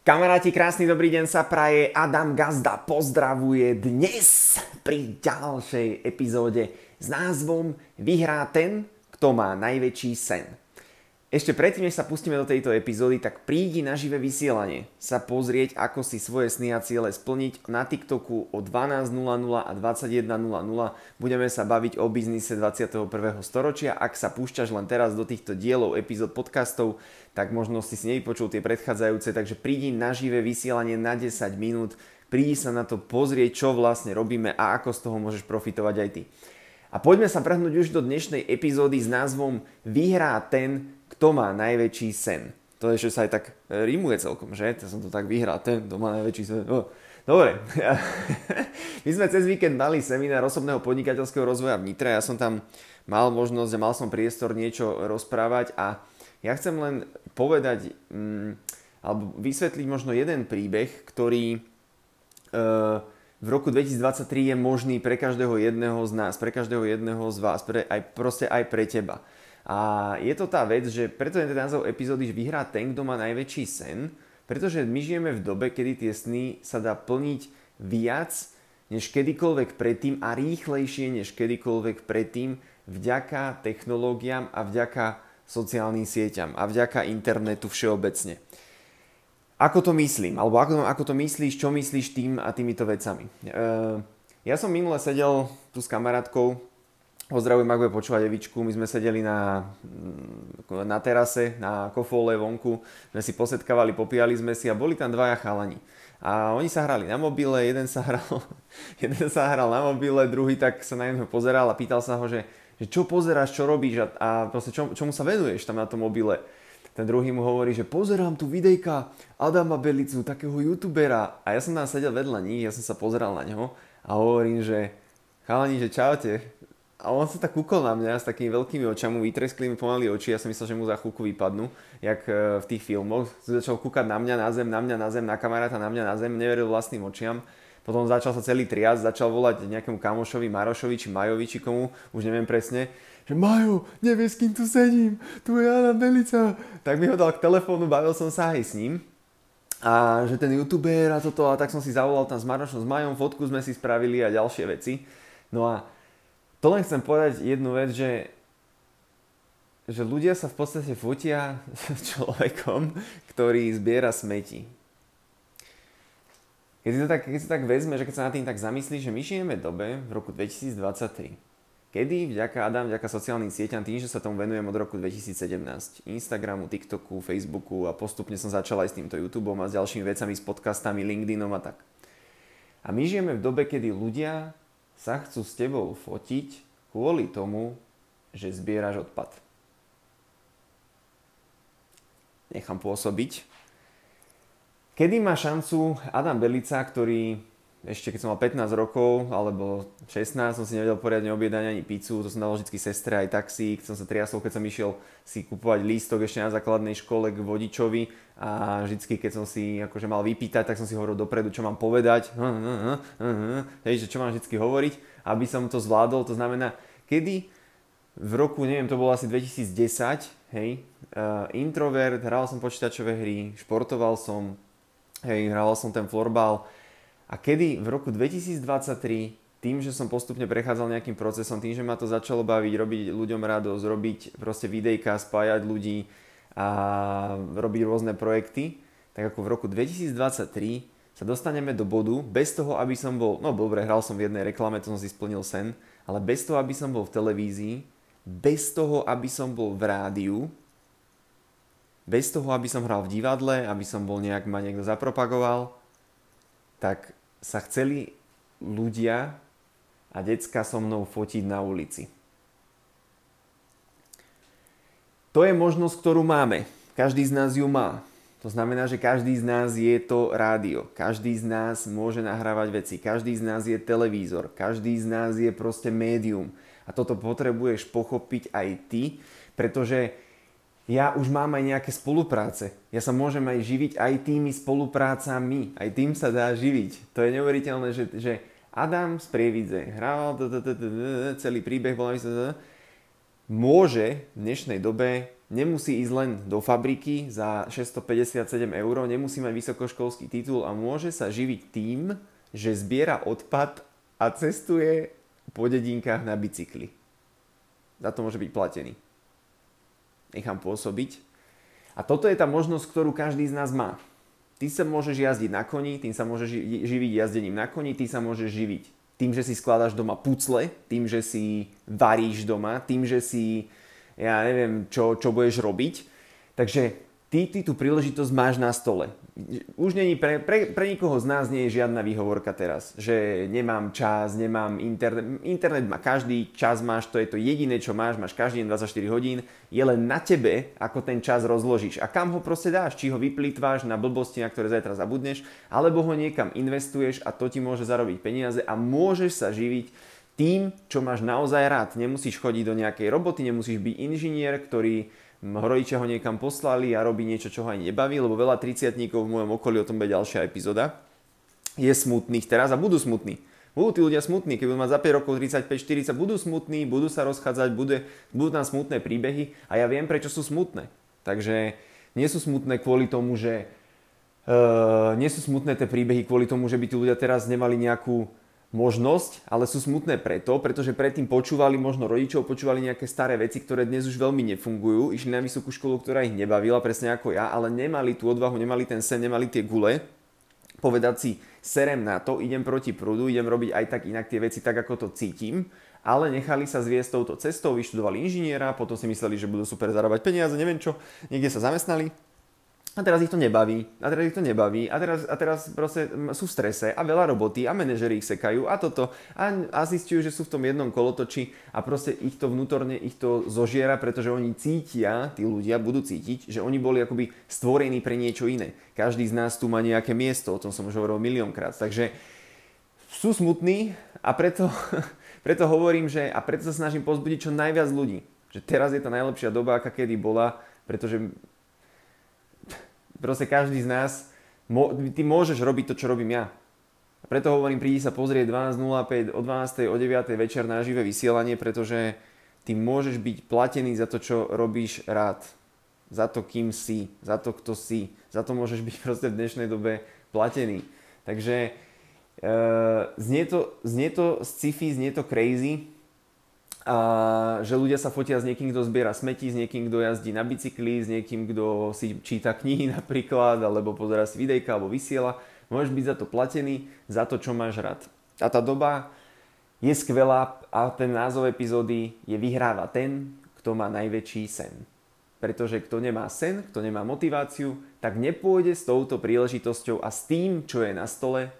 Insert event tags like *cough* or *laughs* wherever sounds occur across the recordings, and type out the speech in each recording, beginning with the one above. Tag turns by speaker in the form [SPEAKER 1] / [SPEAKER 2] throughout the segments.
[SPEAKER 1] Kamaráti, krásny dobrý deň sa praje. Adam Gazda pozdravuje dnes pri ďalšej epizóde s názvom Vyhrá ten, kto má najväčší sen. Ešte predtým, než sa pustíme do tejto epizódy, tak prídi na živé vysielanie sa pozrieť, ako si svoje sny a ciele splniť na TikToku o 12.00 a 21.00. Budeme sa baviť o biznise 21. storočia. Ak sa púšťaš len teraz do týchto dielov epizód podcastov, tak možno si si nevypočul tie predchádzajúce, takže prídi na živé vysielanie na 10 minút, prídi sa na to pozrieť, čo vlastne robíme a ako z toho môžeš profitovať aj ty. A poďme sa prehnúť už do dnešnej epizódy s názvom Vyhrá ten, kto má najväčší sen. To že sa aj tak e, rímuje celkom, že? Ja som to tak vyhral, ten, kto má najväčší sen. Oh. Dobre, *laughs* my sme cez víkend mali seminár osobného podnikateľského rozvoja v Nitre, ja som tam mal možnosť a mal som priestor niečo rozprávať a ja chcem len povedať, mm, alebo vysvetliť možno jeden príbeh, ktorý uh, v roku 2023 je možný pre každého jedného z nás, pre každého jedného z vás, pre, aj, proste aj pre teba. A je to tá vec, že preto je ten názov epizódy, že vyhrá ten, kto má najväčší sen, pretože my žijeme v dobe, kedy tie sny sa dá plniť viac než kedykoľvek predtým a rýchlejšie než kedykoľvek predtým vďaka technológiám a vďaka sociálnym sieťam a vďaka internetu všeobecne. Ako to myslím? Alebo ako, ako to myslíš? Čo myslíš tým a týmito vecami? Uh, ja som minule sedel tu s kamarátkou, pozdravujem, ak bude počúvať Evičku, my sme sedeli na, mm, na terase, na kofole vonku, sme si posetkávali, popíjali sme si a boli tam dvaja chalani. A oni sa hrali na mobile, jeden sa hral, *laughs* jeden sa hral na mobile, druhý tak sa na neho pozeral a pýtal sa ho, že, že čo pozeráš, čo robíš a, a proste čo, čomu sa venuješ tam na tom mobile. Ten druhý mu hovorí, že pozerám tu videjka Adama Belicu, takého youtubera. A ja som tam sedel vedľa nich, ja som sa pozeral na neho a hovorím, že chalani, že čaute. A on sa tak kúkol na mňa s takými veľkými očami, vytreskli mi pomaly oči, ja som myslel, že mu za chvíľku vypadnú, jak e, v tých filmoch. Začal kúkať na mňa, na zem, na mňa, na zem, na kamaráta, na mňa, na zem, neveril vlastným očiam. Potom začal sa celý trias, začal volať nejakému kamošovi, Marošovi, či Majovi, či komu, už neviem presne že Majo, nevieš, s kým tu sedím, tu je Adam Belica. Tak mi ho dal k telefónu, bavil som sa aj s ním. A že ten youtuber a toto, a tak som si zavolal tam s Marošom, s Majom, fotku sme si spravili a ďalšie veci. No a to len chcem povedať jednu vec, že že ľudia sa v podstate fotia s *laughs* človekom, ktorý zbiera smeti. Keď si to tak, keď si tak vezme, že keď sa na tým tak zamyslí, že my žijeme v dobe v roku 2023, Kedy? Vďaka Adam, vďaka sociálnym sieťam, tým, že sa tomu venujem od roku 2017. Instagramu, TikToku, Facebooku a postupne som začal aj s týmto YouTubeom a s ďalšími vecami, s podcastami, LinkedInom a tak. A my žijeme v dobe, kedy ľudia sa chcú s tebou fotiť kvôli tomu, že zbieraš odpad. Nechám pôsobiť. Kedy má šancu Adam Belica, ktorý ešte keď som mal 15 rokov alebo 16 som si nevedel poriadne objednať ani pizzu, to som dal vždy sestre aj taxík, som sa triasol, keď som išiel si kupovať lístok ešte na základnej škole k vodičovi a vždycky keď som si akože mal vypýtať, tak som si hovoril dopredu, čo mám povedať, hej, že čo mám vždycky hovoriť, aby som to zvládol, to znamená, kedy? V roku, neviem, to bolo asi 2010, hej, introvert, hral som počítačové hry, športoval som, hej, hral som ten florbal, a kedy? V roku 2023 tým, že som postupne prechádzal nejakým procesom, tým, že ma to začalo baviť, robiť ľuďom radosť, robiť proste videjka, spájať ľudí a robiť rôzne projekty, tak ako v roku 2023 sa dostaneme do bodu, bez toho, aby som bol, no dobre, hral som v jednej reklame, to som si splnil sen, ale bez toho, aby som bol v televízii, bez toho, aby som bol v rádiu, bez toho, aby som hral v divadle, aby som bol nejak, ma niekto zapropagoval, tak sa chceli ľudia a decka so mnou fotiť na ulici. To je možnosť, ktorú máme. Každý z nás ju má. To znamená, že každý z nás je to rádio. Každý z nás môže nahrávať veci. Každý z nás je televízor. Každý z nás je proste médium. A toto potrebuješ pochopiť aj ty, pretože ja už mám aj nejaké spolupráce. Ja sa môžem aj živiť aj tými spoluprácami. Aj tým sa dá živiť. To je neuveriteľné, že, že Adam z Prievidze hral celý príbeh, môže v dnešnej dobe nemusí ísť len do fabriky za 657 eur, nemusí mať vysokoškolský titul a môže sa živiť tým, že zbiera odpad a cestuje po dedinkách na bicykli. Za to môže byť platený. Nechám pôsobiť. A toto je tá možnosť, ktorú každý z nás má. Ty sa môžeš jazdiť na koni, tým sa môžeš živiť jazdením na koni, ty sa môžeš živiť tým, že si skladaš doma pucle, tým, že si varíš doma, tým, že si ja neviem, čo, čo budeš robiť. Takže ty, ty tú príležitosť máš na stole. Už není pre, pre, pre nikoho z nás nie je žiadna výhovorka teraz, že nemám čas, nemám internet. Internet má každý, čas máš, to je to jediné, čo máš, máš každý deň 24 hodín. Je len na tebe, ako ten čas rozložíš a kam ho proste dáš. Či ho vyplýtváš na blbosti, na ktoré zajtra zabudneš, alebo ho niekam investuješ a to ti môže zarobiť peniaze a môžeš sa živiť tým, čo máš naozaj rád. Nemusíš chodiť do nejakej roboty, nemusíš byť inžinier, ktorý rodičia ho niekam poslali a robí niečo, čo ho ani nebaví, lebo veľa triciatníkov v mojom okolí, o tom bude ďalšia epizóda, je smutných teraz a budú smutní. Budú tí ľudia smutní, keď budú mať za 5 rokov 35-40, budú smutní, budú sa rozchádzať, bude, budú tam smutné príbehy a ja viem, prečo sú smutné. Takže nie sú smutné kvôli tomu, že uh, nie sú smutné tie príbehy kvôli tomu, že by tí ľudia teraz nemali nejakú možnosť, ale sú smutné preto, pretože predtým počúvali možno rodičov, počúvali nejaké staré veci, ktoré dnes už veľmi nefungujú, išli na vysokú školu, ktorá ich nebavila, presne ako ja, ale nemali tú odvahu, nemali ten sen, nemali tie gule, povedať si, serem na to, idem proti prúdu, idem robiť aj tak inak tie veci tak, ako to cítim, ale nechali sa zviesť touto cestou, vyštudovali inžiniera, potom si mysleli, že budú super zarábať peniaze, neviem čo, niekde sa zamestnali a teraz ich to nebaví, a teraz ich to nebaví, a teraz, a teraz proste sú v strese a veľa roboty a manažeri ich sekajú a toto. A, a zistujú, že sú v tom jednom kolotoči a proste ich to vnútorne ich to zožiera, pretože oni cítia, tí ľudia budú cítiť, že oni boli akoby stvorení pre niečo iné. Každý z nás tu má nejaké miesto, o tom som už hovoril miliónkrát, takže sú smutní a preto, *laughs* preto hovorím, že a preto sa snažím pozbudiť čo najviac ľudí, že teraz je tá najlepšia doba, aká kedy bola, pretože proste každý z nás, ty môžeš robiť to, čo robím ja. A preto hovorím, prídi sa pozrieť 12.05, o 12.00, o 9.00 večer na živé vysielanie, pretože ty môžeš byť platený za to, čo robíš rád. Za to, kým si, za to, kto si. Za to môžeš byť *laughs* proste v dnešnej dobe platený. Takže e, znie, to, znie to sci-fi, znie to crazy, a že ľudia sa fotia s niekým, kto zbiera smeti, s niekým, kto jazdí na bicykli, s niekým, kto si číta knihy *laughs* napríklad, alebo pozera si videjka, alebo vysiela. Môžeš byť za to platený, za to, čo máš rád. A tá doba je skvelá a ten názov epizódy je Vyhráva ten, kto má najväčší sen. Pretože kto nemá sen, kto nemá motiváciu, tak nepôjde s touto príležitosťou a s tým, čo je na stole,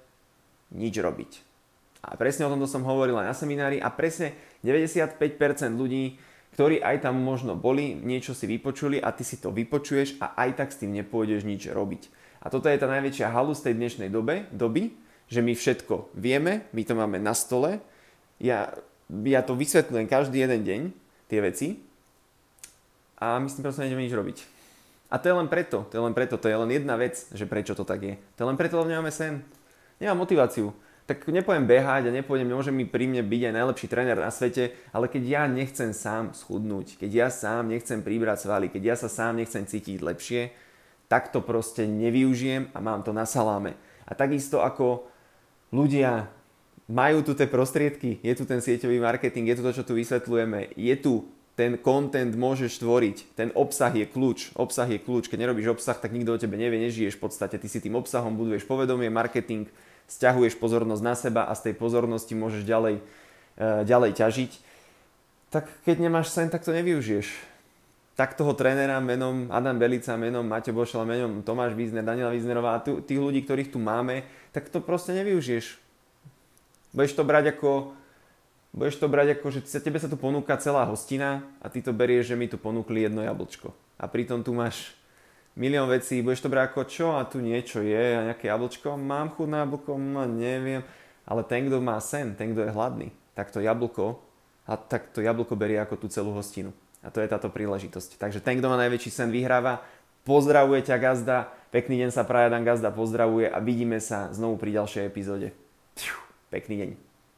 [SPEAKER 1] nič robiť. A presne o tomto som hovoril aj na seminári a presne 95% ľudí, ktorí aj tam možno boli, niečo si vypočuli a ty si to vypočuješ a aj tak s tým nepôjdeš nič robiť. A toto je tá najväčšia halus tej dnešnej dobe, doby, že my všetko vieme, my to máme na stole, ja, ja to vysvetľujem každý jeden deň, tie veci, a my s tým proste nejdeme nič robiť. A to je len preto, to je len preto, to je len jedna vec, že prečo to tak je. To je len preto, lebo nemáme sen. Nemám motiváciu tak nepôjdem behať a nepôjdem, môže mi pri mne byť aj najlepší tréner na svete, ale keď ja nechcem sám schudnúť, keď ja sám nechcem pribrať svaly, keď ja sa sám nechcem cítiť lepšie, tak to proste nevyužijem a mám to na saláme. A takisto ako ľudia majú tu tie prostriedky, je tu ten sieťový marketing, je tu to, čo tu vysvetľujeme, je tu ten content môžeš tvoriť, ten obsah je kľúč, obsah je kľúč, keď nerobíš obsah, tak nikto o tebe nevie, nežiješ v podstate, ty si tým obsahom buduješ povedomie, marketing, stiahuješ pozornosť na seba a z tej pozornosti môžeš ďalej, e, ďalej ťažiť, tak keď nemáš sen, tak to nevyužiješ. Tak toho trénera menom Adam Belica, menom Maťo Bošela, menom Tomáš Vízner, Daniela Víznerová a tých ľudí, ktorých tu máme, tak to proste nevyužiješ. Budeš to brať ako budeš to brať ako, že tebe sa tu ponúka celá hostina a ty to berieš, že mi tu ponúkli jedno jablčko. A pritom tu máš milión vecí, budeš to brať ako čo a tu niečo je a nejaké jablčko, mám chuť na jablko, no neviem, ale ten, kto má sen, ten, kto je hladný, tak to jablko, a tak to jablko berie ako tú celú hostinu. A to je táto príležitosť. Takže ten, kto má najväčší sen, vyhráva. Pozdravuje ťa gazda, pekný deň sa praje, Dan gazda pozdravuje a vidíme sa znovu pri ďalšej epizóde. Pekný deň.